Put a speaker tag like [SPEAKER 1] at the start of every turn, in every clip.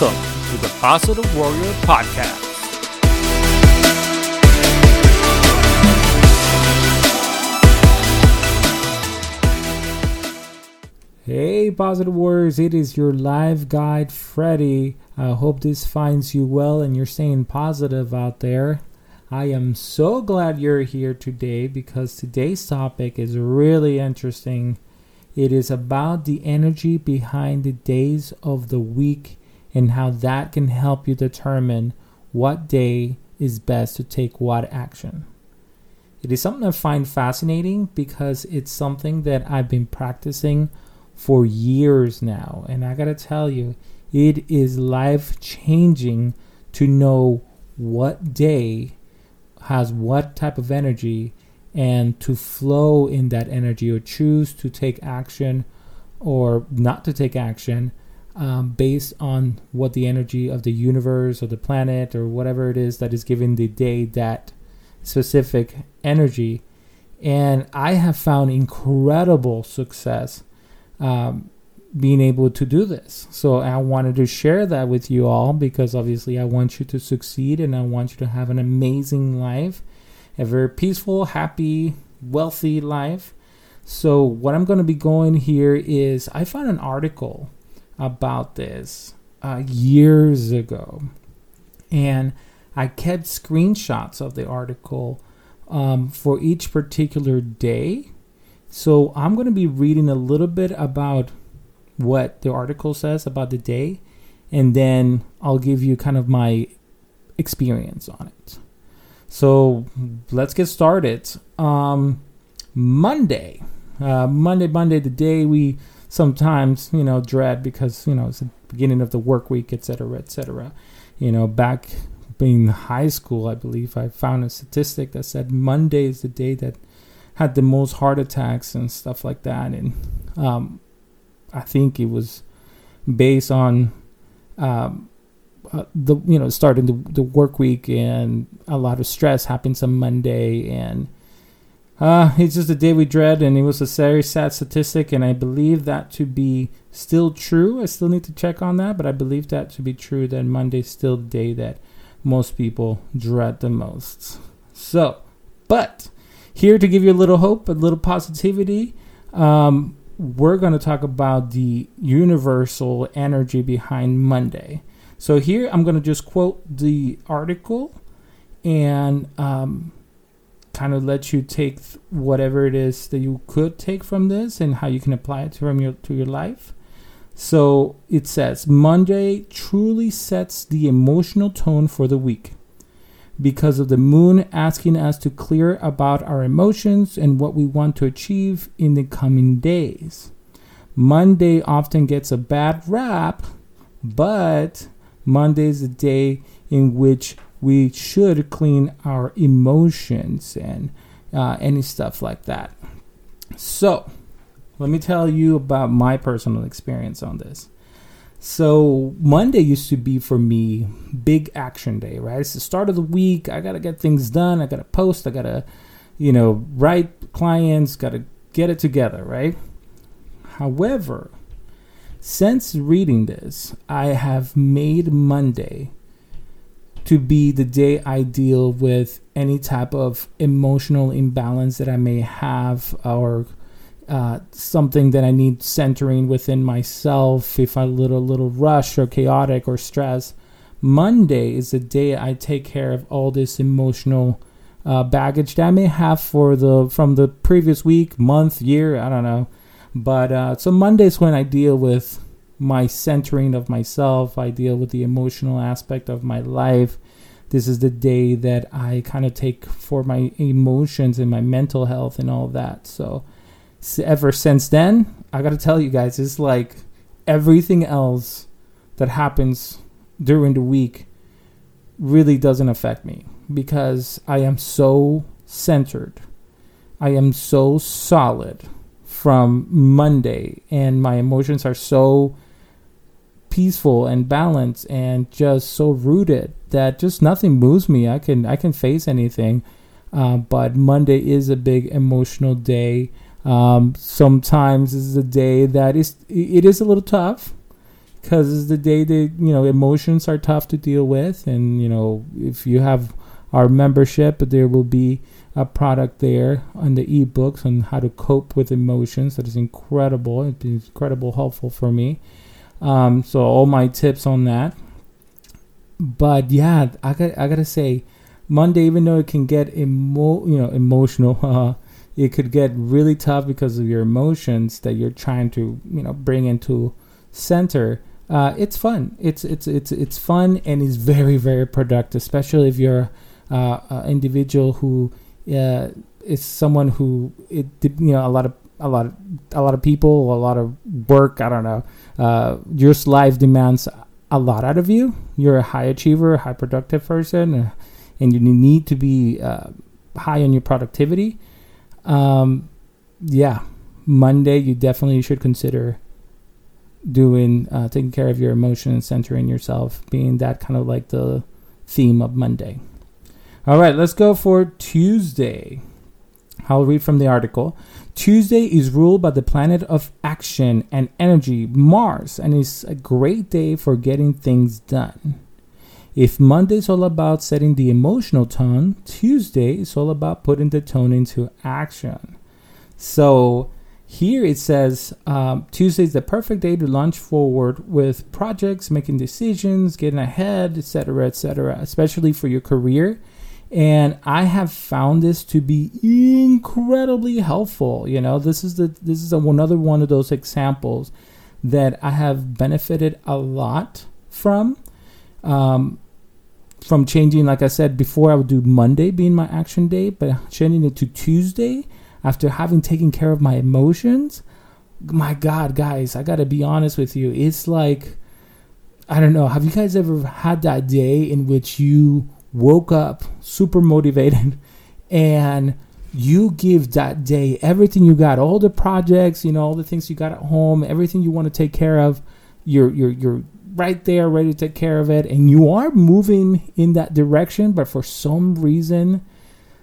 [SPEAKER 1] Welcome to the Positive Warrior Podcast.
[SPEAKER 2] Hey, Positive Warriors, it is your live guide, Freddy. I hope this finds you well and you're staying positive out there. I am so glad you're here today because today's topic is really interesting. It is about the energy behind the days of the week and how that can help you determine what day is best to take what action. It is something I find fascinating because it's something that I've been practicing for years now. And I gotta tell you, it is life changing to know what day has what type of energy and to flow in that energy or choose to take action or not to take action um, based on what the energy of the universe or the planet or whatever it is that is giving the day that specific energy. And I have found incredible success um, being able to do this. So I wanted to share that with you all because obviously I want you to succeed and I want you to have an amazing life, a very peaceful, happy, wealthy life. So what I'm going to be going here is I found an article about this uh, years ago, and I kept screenshots of the article um, for each particular day. So I'm going to be reading a little bit about what the article says about the day, and then I'll give you kind of my experience on it. So let's get started. Um, Monday, uh, Monday, Monday, the day we sometimes you know dread because you know it's the beginning of the work week, etc., etc. You know, back in high school, I believe I found a statistic that said Monday is the day that had the most heart attacks and stuff like that, and um, I think it was based on um, uh, the you know starting the the work week and a lot of stress happens on Monday and uh, it's just a day we dread and it was a very sad statistic and I believe that to be still true. I still need to check on that, but I believe that to be true that Monday's still the day that most people dread the most. So, but here to give you a little hope, a little positivity. Um, we're going to talk about the universal energy behind Monday. So here I'm going to just quote the article and um, kind of let you take whatever it is that you could take from this and how you can apply it from your to your life. So it says Monday truly sets the emotional tone for the week because of the moon asking us to clear about our emotions and what we want to achieve in the coming days. Monday often gets a bad rap, but Monday is the day in which we should clean our emotions and uh, any stuff like that. So, let me tell you about my personal experience on this. So Monday used to be for me big action day, right? It's the start of the week. I gotta get things done. I gotta post. I gotta, you know, write clients. Gotta get it together, right? However, since reading this, I have made Monday to be the day I deal with any type of emotional imbalance that I may have or uh, something that I need centering within myself, if I little little rush or chaotic or stress, Monday is the day I take care of all this emotional uh, baggage that I may have for the from the previous week, month, year, I don't know. But uh, so Monday is when I deal with my centering of myself. I deal with the emotional aspect of my life. This is the day that I kind of take for my emotions and my mental health and all that. So ever since then, I got to tell you guys, it's like everything else that happens during the week really doesn't affect me because I am so centered. I am so solid from Monday, and my emotions are so peaceful and balanced and just so rooted that just nothing moves me. I can I can face anything, uh, but Monday is a big emotional day. Um, sometimes is a day that is it is a little tough because it's the day that you know emotions are tough to deal with, and you know if you have our membership, there will be a product there on the ebooks on how to cope with emotions. That is incredible. It's been incredible helpful for me. Um, so all my tips on that. But yeah, I got I gotta say, Monday, even though it can get emo you know emotional, it could get really tough because of your emotions that you're trying to you know bring into center. Uh, it's fun. It's it's it's it's fun and is very very productive, especially if you're uh, an individual who uh, is someone who it you know a lot of a lot of a lot of people, a lot of work. I don't know. Uh, your life demands a lot out of you. You're a high achiever, a high productive person, uh, and you need to be uh, high on your productivity. Um, yeah, Monday you definitely should consider doing uh, taking care of your emotions, centering yourself, being that kind of like the theme of Monday. All right, let's go for Tuesday. I'll read from the article. Tuesday is ruled by the planet of action and energy, Mars, and is a great day for getting things done. If Monday is all about setting the emotional tone, Tuesday is all about putting the tone into action. So here it says um, Tuesday is the perfect day to launch forward with projects, making decisions, getting ahead, etc., etc., especially for your career and I have found this to be incredibly helpful. You know, this is the this is a, another one of those examples that I have benefited a lot from. Um, from changing, like I said before, I would do Monday being my action day, but changing it to Tuesday after having taken care of my emotions. My God, guys, I gotta be honest with you. It's like, I don't know. Have you guys ever had that day in which you woke up super motivated and you give that day everything you got all the projects you know all the things you got at home everything you want to take care of you're you're you're right there ready to take care of it and you are moving in that direction but for some reason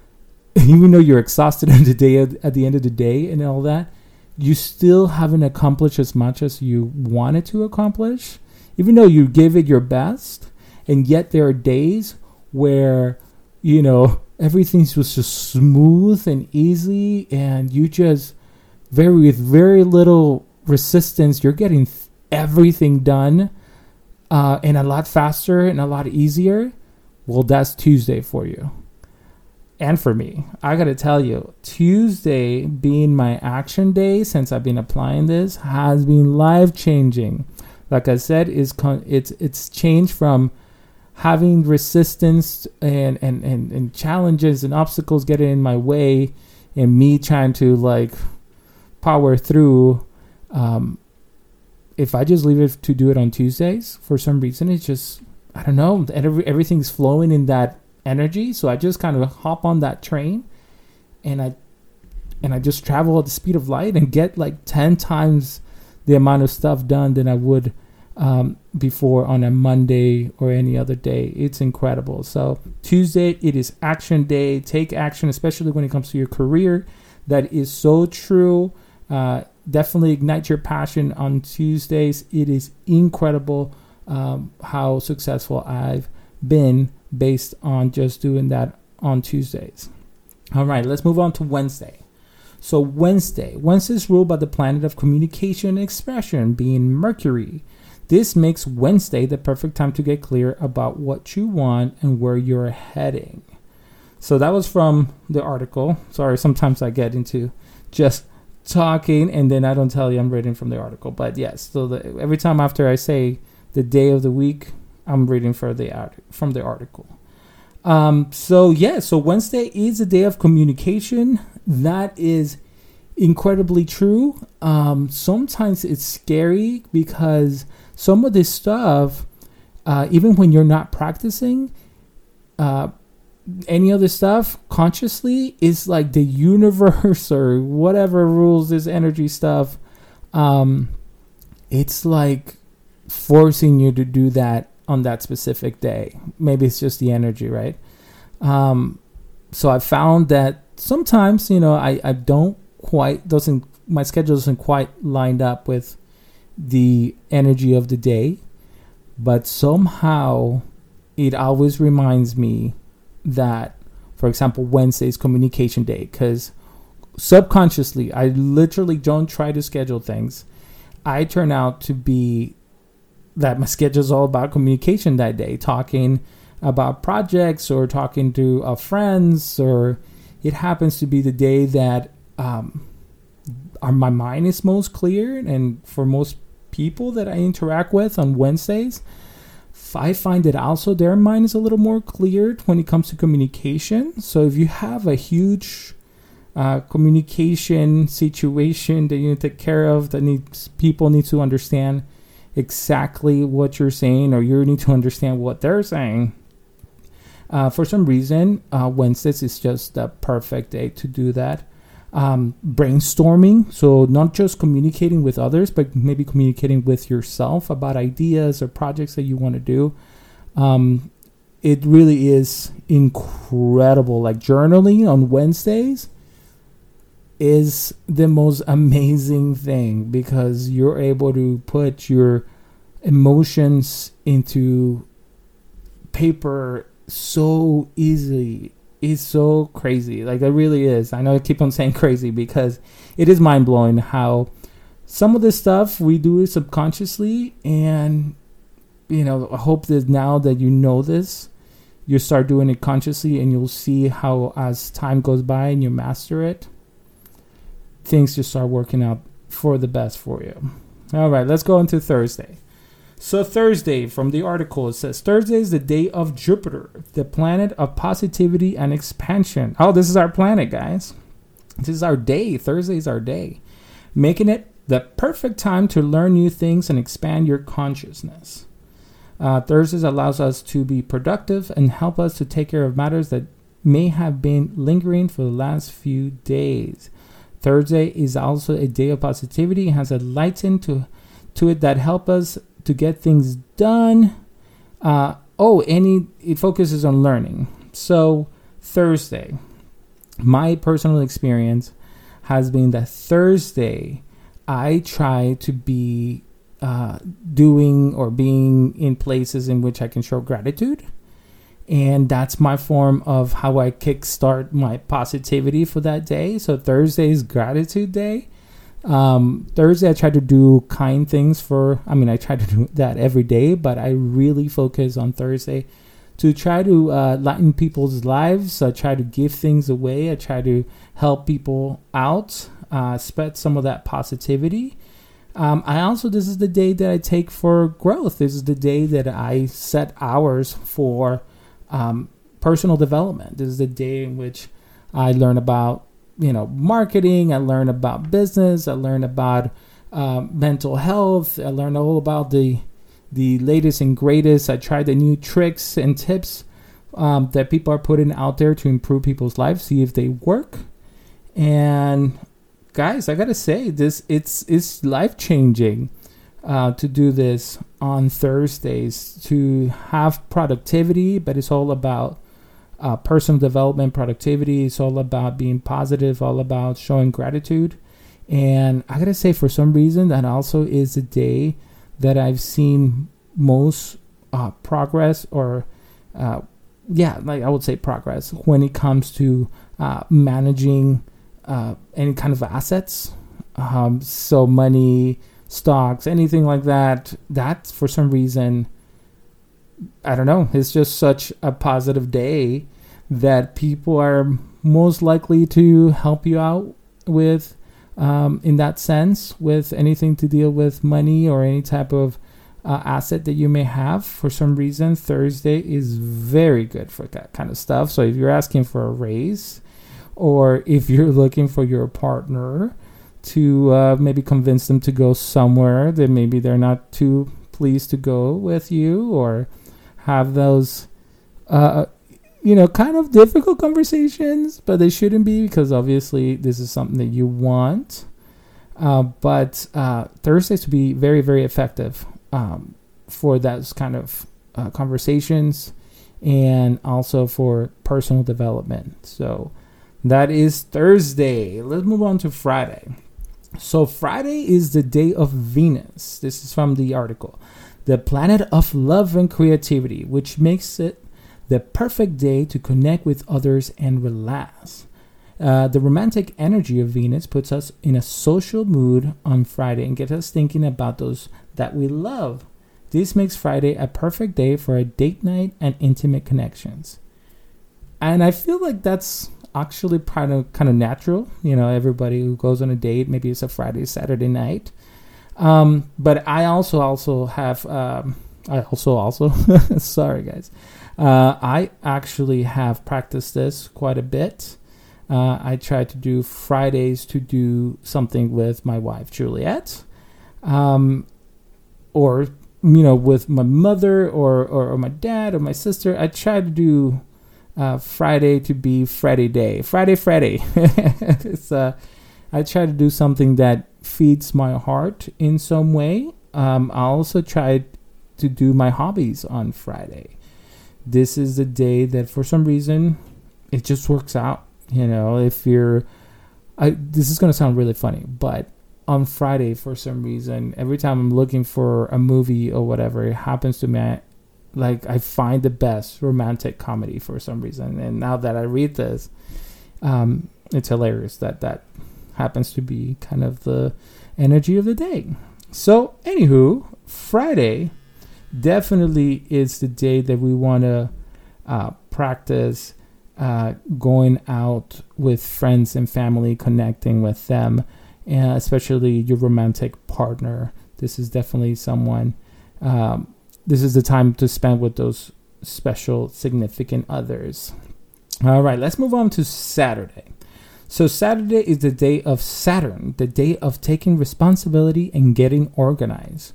[SPEAKER 2] even though you're exhausted at the day at the end of the day and all that you still haven't accomplished as much as you wanted to accomplish even though you gave it your best and yet there are days where you know everything was just smooth and easy and you just very with very little resistance you're getting everything done uh, and a lot faster and a lot easier. Well that's tuesday for you. And for me. I gotta tell you tuesday being my action day since i've been applying this has been life changing like i said is con- it's it's changed from having resistance and, and, and, and challenges and obstacles getting in my way and me trying to like power through um, if i just leave it to do it on tuesdays for some reason it's just i don't know every, everything's flowing in that energy so i just kind of hop on that train and i and i just travel at the speed of light and get like 10 times the amount of stuff done than i would um, before on a Monday or any other day. It's incredible. So, Tuesday, it is action day. Take action, especially when it comes to your career. That is so true. Uh, definitely ignite your passion on Tuesdays. It is incredible um, how successful I've been based on just doing that on Tuesdays. All right, let's move on to Wednesday. So, Wednesday, Wednesday is ruled by the planet of communication and expression, being Mercury. This makes Wednesday the perfect time to get clear about what you want and where you're heading. So that was from the article. Sorry, sometimes I get into just talking and then I don't tell you I'm reading from the article. But yes, so the, every time after I say the day of the week, I'm reading for the from the article. Um, so yeah, so Wednesday is a day of communication. That is incredibly true. Um, sometimes it's scary because some of this stuff, uh, even when you're not practicing, uh, any other stuff consciously is like the universe or whatever rules this energy stuff. Um, it's like forcing you to do that on that specific day. Maybe it's just the energy, right? Um, so I found that sometimes, you know, I, I don't quite doesn't my schedule doesn't quite lined up with the energy of the day, but somehow it always reminds me that, for example, Wednesday's communication day, because subconsciously, I literally don't try to schedule things. I turn out to be that my schedule is all about communication that day, talking about projects or talking to uh, friends, or it happens to be the day that um, our, my mind is most clear. And for most people that I interact with on Wednesdays, I find that also their mind is a little more cleared when it comes to communication. So if you have a huge uh, communication situation that you need to take care of that needs people need to understand exactly what you're saying or you need to understand what they're saying uh, for some reason uh, wednesdays is just the perfect day to do that um, brainstorming. So not just communicating with others but maybe communicating with yourself about ideas or projects that you want to do. Um, it really is incredible. Like journaling on wednesdays is the most amazing thing because you're able to put your emotions into paper so easily. It's so crazy. Like it really is. I know I keep on saying crazy because it is mind blowing how some of this stuff we do subconsciously and you know, I hope that now that you know this, you start doing it consciously and you'll see how as time goes by and you master it, things just start working out for the best for you. All right, let's go into Thursday. So, Thursday, from the article, it says Thursday is the day of Jupiter, the planet of positivity and expansion. Oh, this is our planet, guys. This is our day. Thursday is our day, making it the perfect time to learn new things and expand your consciousness. Uh, Thursdays allows us to be productive and help us to take care of matters that may have been lingering for the last few days. Thursday is also a day of positivity. It has a light into to it that help us to get things done. Uh, oh, any it focuses on learning. So Thursday, my personal experience has been that Thursday I try to be uh, doing or being in places in which I can show gratitude and that's my form of how I kickstart my positivity for that day. So Thursday is gratitude day. Um, Thursday, I try to do kind things for. I mean, I try to do that every day, but I really focus on Thursday to try to uh, lighten people's lives. I try to give things away. I try to help people out, uh, spread some of that positivity. Um, I also, this is the day that I take for growth. This is the day that I set hours for um, personal development. This is the day in which I learn about you know marketing. I learn about business. I learn about uh, mental health. I learn all about the the latest and greatest. I try the new tricks and tips um, that people are putting out there to improve people's lives. See if they work. And guys, I gotta say this it's it's life changing uh, to do this on Thursdays to have productivity, but it's all about uh, personal development, productivity. It's all about being positive, all about showing gratitude. And I gotta say, for some reason, that also is a day that I've seen most uh, progress, or uh, yeah, like I would say progress when it comes to uh, managing uh, any kind of assets. Um, so money, stocks, anything like that, that for some reason, I don't know, it's just such a positive day that people are most likely to help you out with um, in that sense with anything to deal with money or any type of uh, asset that you may have. For some reason thursday is very good for that kind of stuff. So if you're asking for a raise or if you're looking for your partner to uh, maybe convince them to go somewhere that maybe they're not too pleased to go with you or have those uh, you know kind of difficult conversations but they shouldn't be because obviously this is something that you want uh, but uh, thursdays to be very very effective um, for those kind of uh, conversations and also for personal development so that is thursday let's move on to friday So, Friday is the day of Venus. This is from the article. The planet of love and creativity, which makes it the perfect day to connect with others and relax. Uh, the romantic energy of Venus puts us in a social mood on Friday and gets us thinking about those that we love. This makes Friday a perfect day for a date night and intimate connections. And I feel like that's actually kind of kind of natural. You know, everybody who goes on a date, maybe it's a Friday, Saturday night. Um, but I also also have um, I also also sorry guys. Uh, I actually have practiced this quite a bit. Uh, I try to do Fridays to do something with my wife Juliet, um, or you know with my mother or, or, or my dad or my sister. I try to do uh, Friday to be Friday Day. Friday Friday. it's uh, I try to do something that feeds my heart in some way. Um, I also try to do my hobbies on Friday. This is the day that for some reason it just works out you know, if you're, I this is gonna sound really funny, but on Friday for some reason, every time I'm looking for a movie or whatever, it happens to me. Like I find the best romantic comedy for some reason, and now that I read this, um, it's hilarious that that happens to be kind of the energy of the day. So, anywho, Friday definitely is the day that we want to uh, practice uh, going out with friends and family, connecting with them, and especially your romantic partner. This is definitely someone. Um, this is the time to spend with those special, significant others. All right, let's move on to Saturday. So, Saturday is the day of Saturn, the day of taking responsibility and getting organized.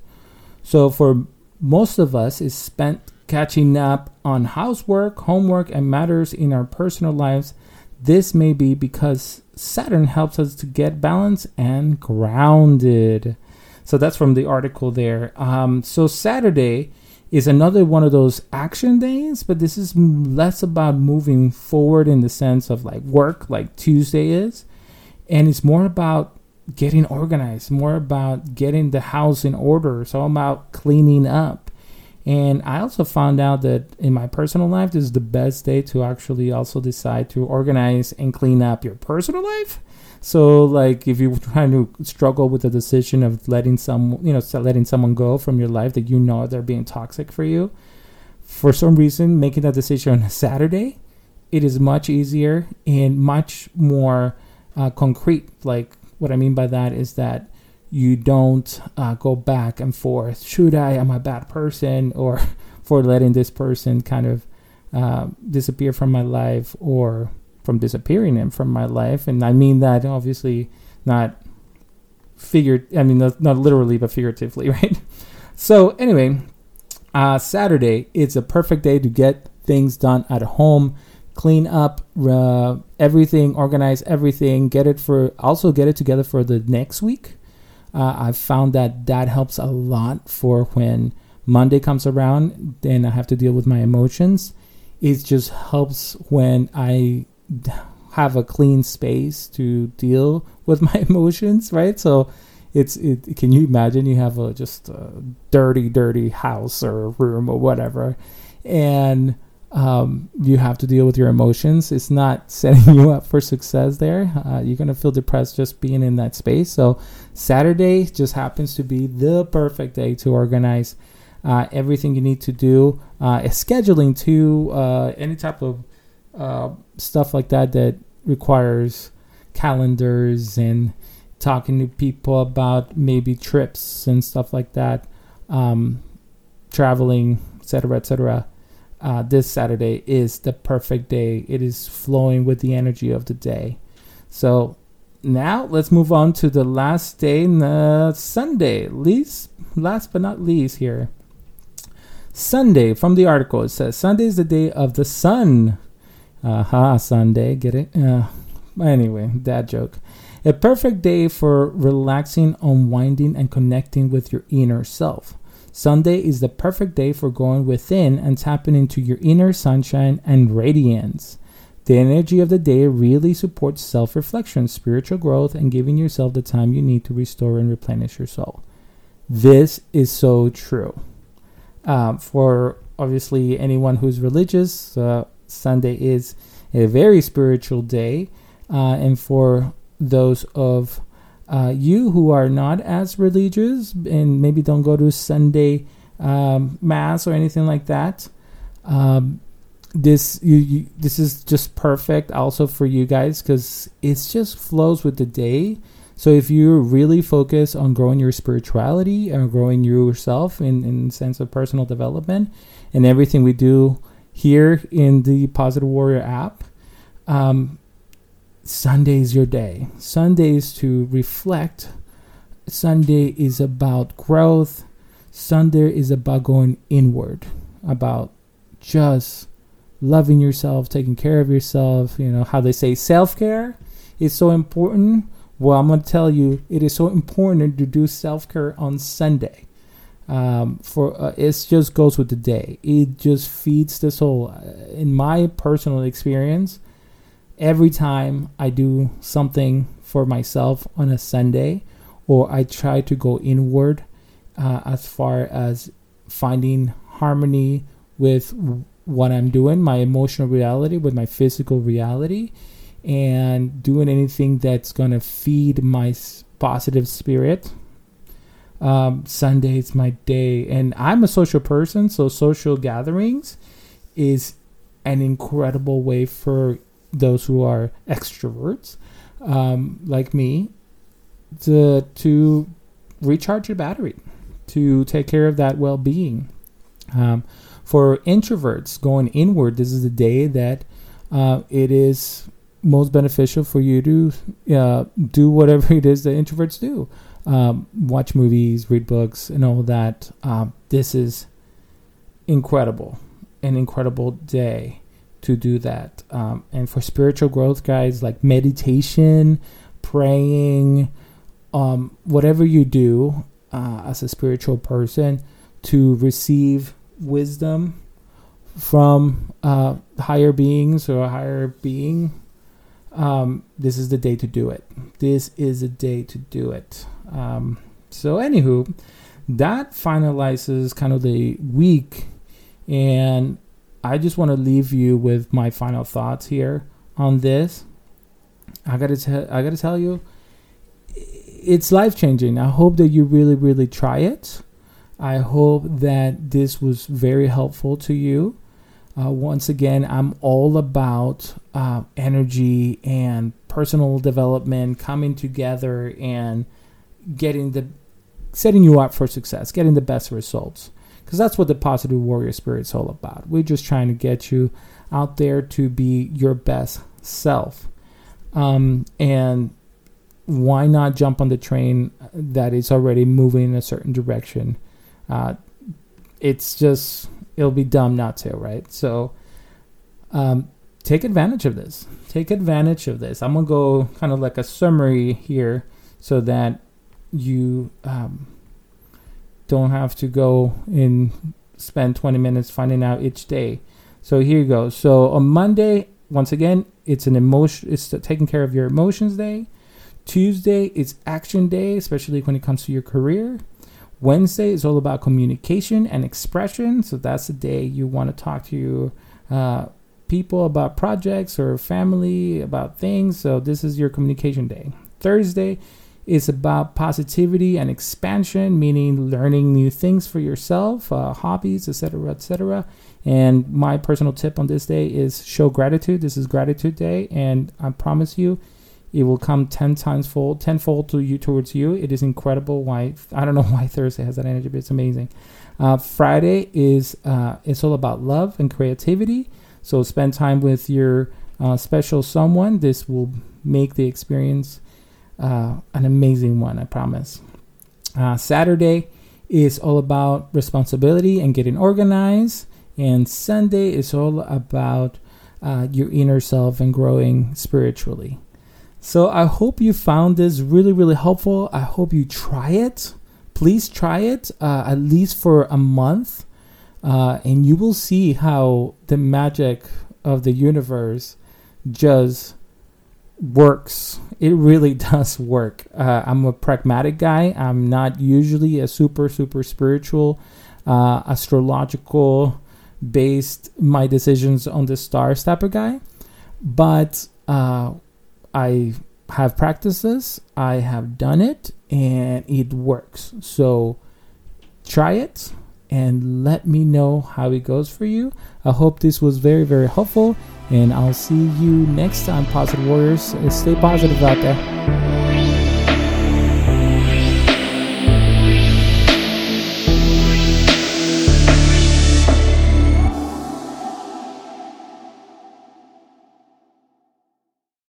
[SPEAKER 2] So, for most of us, is spent catching up on housework, homework, and matters in our personal lives. This may be because Saturn helps us to get balanced and grounded. So that's from the article there. Um, so Saturday is another one of those action days, but this is less about moving forward in the sense of like work, like Tuesday is, and it's more about getting organized, more about getting the house in order. It's all about cleaning up. And I also found out that in my personal life, this is the best day to actually also decide to organize and clean up your personal life. So, like, if you're trying to struggle with the decision of letting some, you know, letting someone go from your life that you know they're being toxic for you, for some reason, making that decision on a Saturday, it is much easier and much more uh, concrete. Like, what I mean by that is that you don't uh, go back and forth. Should I? Am a bad person? Or for letting this person kind of uh, disappear from my life or from disappearing him from my life. And I mean that obviously not figured, I mean, not, not literally, but figuratively, right? So, anyway, uh, Saturday, it's a perfect day to get things done at home clean up uh, everything, organize everything, get it for also get it together for the next week. Uh, I've found that that helps a lot for when Monday comes around and I have to deal with my emotions. It just helps when I have a clean space to deal with my emotions, right? So it's it, can you imagine you have a just a dirty dirty house or room or whatever and um, you have to deal with your emotions. It's not setting you up for success there. Uh, you're going to feel depressed just being in that space. So, Saturday just happens to be the perfect day to organize uh, everything you need to do. Uh, scheduling to uh, any type of uh, stuff like that that requires calendars and talking to people about maybe trips and stuff like that, um, traveling, etc., etc uh, this Saturday is the perfect day. It is flowing with the energy of the day. So now let's move on to the last day, uh, Sunday. Least, last but not least here. Sunday from the article it says Sunday is the day of the sun. Aha, uh Sunday, get it? Uh, anyway, dad joke. A perfect day for relaxing, unwinding, and connecting with your inner self. Sunday is the perfect day for going within and tapping into your inner sunshine and radiance. The energy of the day really supports self reflection, spiritual growth, and giving yourself the time you need to restore and replenish your soul. This is so true. Um, for obviously anyone who's religious, uh, Sunday is a very spiritual day. Uh, and for those of uh, you who are not as religious and maybe don't go to Sunday um, mass or anything like that, um, this you, you, this is just perfect also for you guys because it just flows with the day. So if you really focus on growing your spirituality and growing yourself in in sense of personal development and everything we do here in the Positive Warrior app, um, Sunday is your day. Sunday is to reflect. Sunday is about growth. Sunday is about going inward, about just loving yourself, taking care of yourself. You know how they say self care is so important. Well, I'm going to tell you, it is so important to do self care on Sunday. Um, for uh, it just goes with the day. It just feeds the soul. Uh, in my personal experience, every time I do something for myself on a Sunday, or I try to go inward uh, as far as finding harmony with what I'm doing, my emotional reality with my physical reality, and doing anything that's going to feed my positive spirit. Um, Sunday is my day, and I'm a social person, so social gatherings is an incredible way for those who are extroverts, um, like me, to to recharge your battery, to take care of that well-being. Um, for introverts going inward, this is the day that uh, it is most beneficial for you to uh, do whatever it is that introverts do. Um, watch movies, read books, and all that. Uh, this is incredible, an incredible day to do that. Um, and for spiritual growth, guys, like meditation, praying, um, whatever you do uh, as a spiritual person to receive wisdom from uh, higher beings or a higher being, um, this is the day to do it. This is a day to do it. Um, so, anywho, that finalizes kind of the week. And I just want to leave you with my final thoughts here on this. I gotta tell, I gotta tell you, it's life changing. I hope that you really, really try it. I hope that this was very helpful to you. Uh, once again, I'm all about uh, energy and personal development coming together and getting the setting you up for success, getting the best results. Because that's what the positive warrior spirit is all about. We're just trying to get you out there to be your best self. Um, and why not jump on the train that is already moving in a certain direction? Uh, it's just it'll be dumb not to, right? So um, take advantage of this. Take advantage of this. I'm gonna go kind of like a summary here, so that you um, don't have to go and spend 20 minutes finding out each day. So here you go. So on Monday, once again, it's an emotion. It's taking care of your emotions day. Tuesday, it's action day, especially when it comes to your career. Wednesday is all about communication and expression. So that's the day you want to talk to your uh, people about projects or family, about things. So this is your communication day. Thursday is about positivity and expansion, meaning learning new things for yourself, uh, hobbies, etc., etc. And my personal tip on this day is show gratitude. This is gratitude day, and I promise you, it will come 10 times fold tenfold to you towards you it is incredible why i don't know why thursday has that energy but it's amazing uh, friday is uh, it's all about love and creativity so spend time with your uh, special someone this will make the experience uh, an amazing one i promise uh, saturday is all about responsibility and getting organized and sunday is all about uh, your inner self and growing spiritually so I hope you found this really, really helpful. I hope you try it. Please try it uh, at least for a month, uh, and you will see how the magic of the universe just works. It really does work. Uh, I'm a pragmatic guy. I'm not usually a super, super spiritual, uh, astrological based my decisions on the stars type of guy. But uh, I have practices, I have done it, and it works. So try it and let me know how it goes for you. I hope this was very, very helpful, and I'll see you next time, Positive Warriors. Stay positive out there.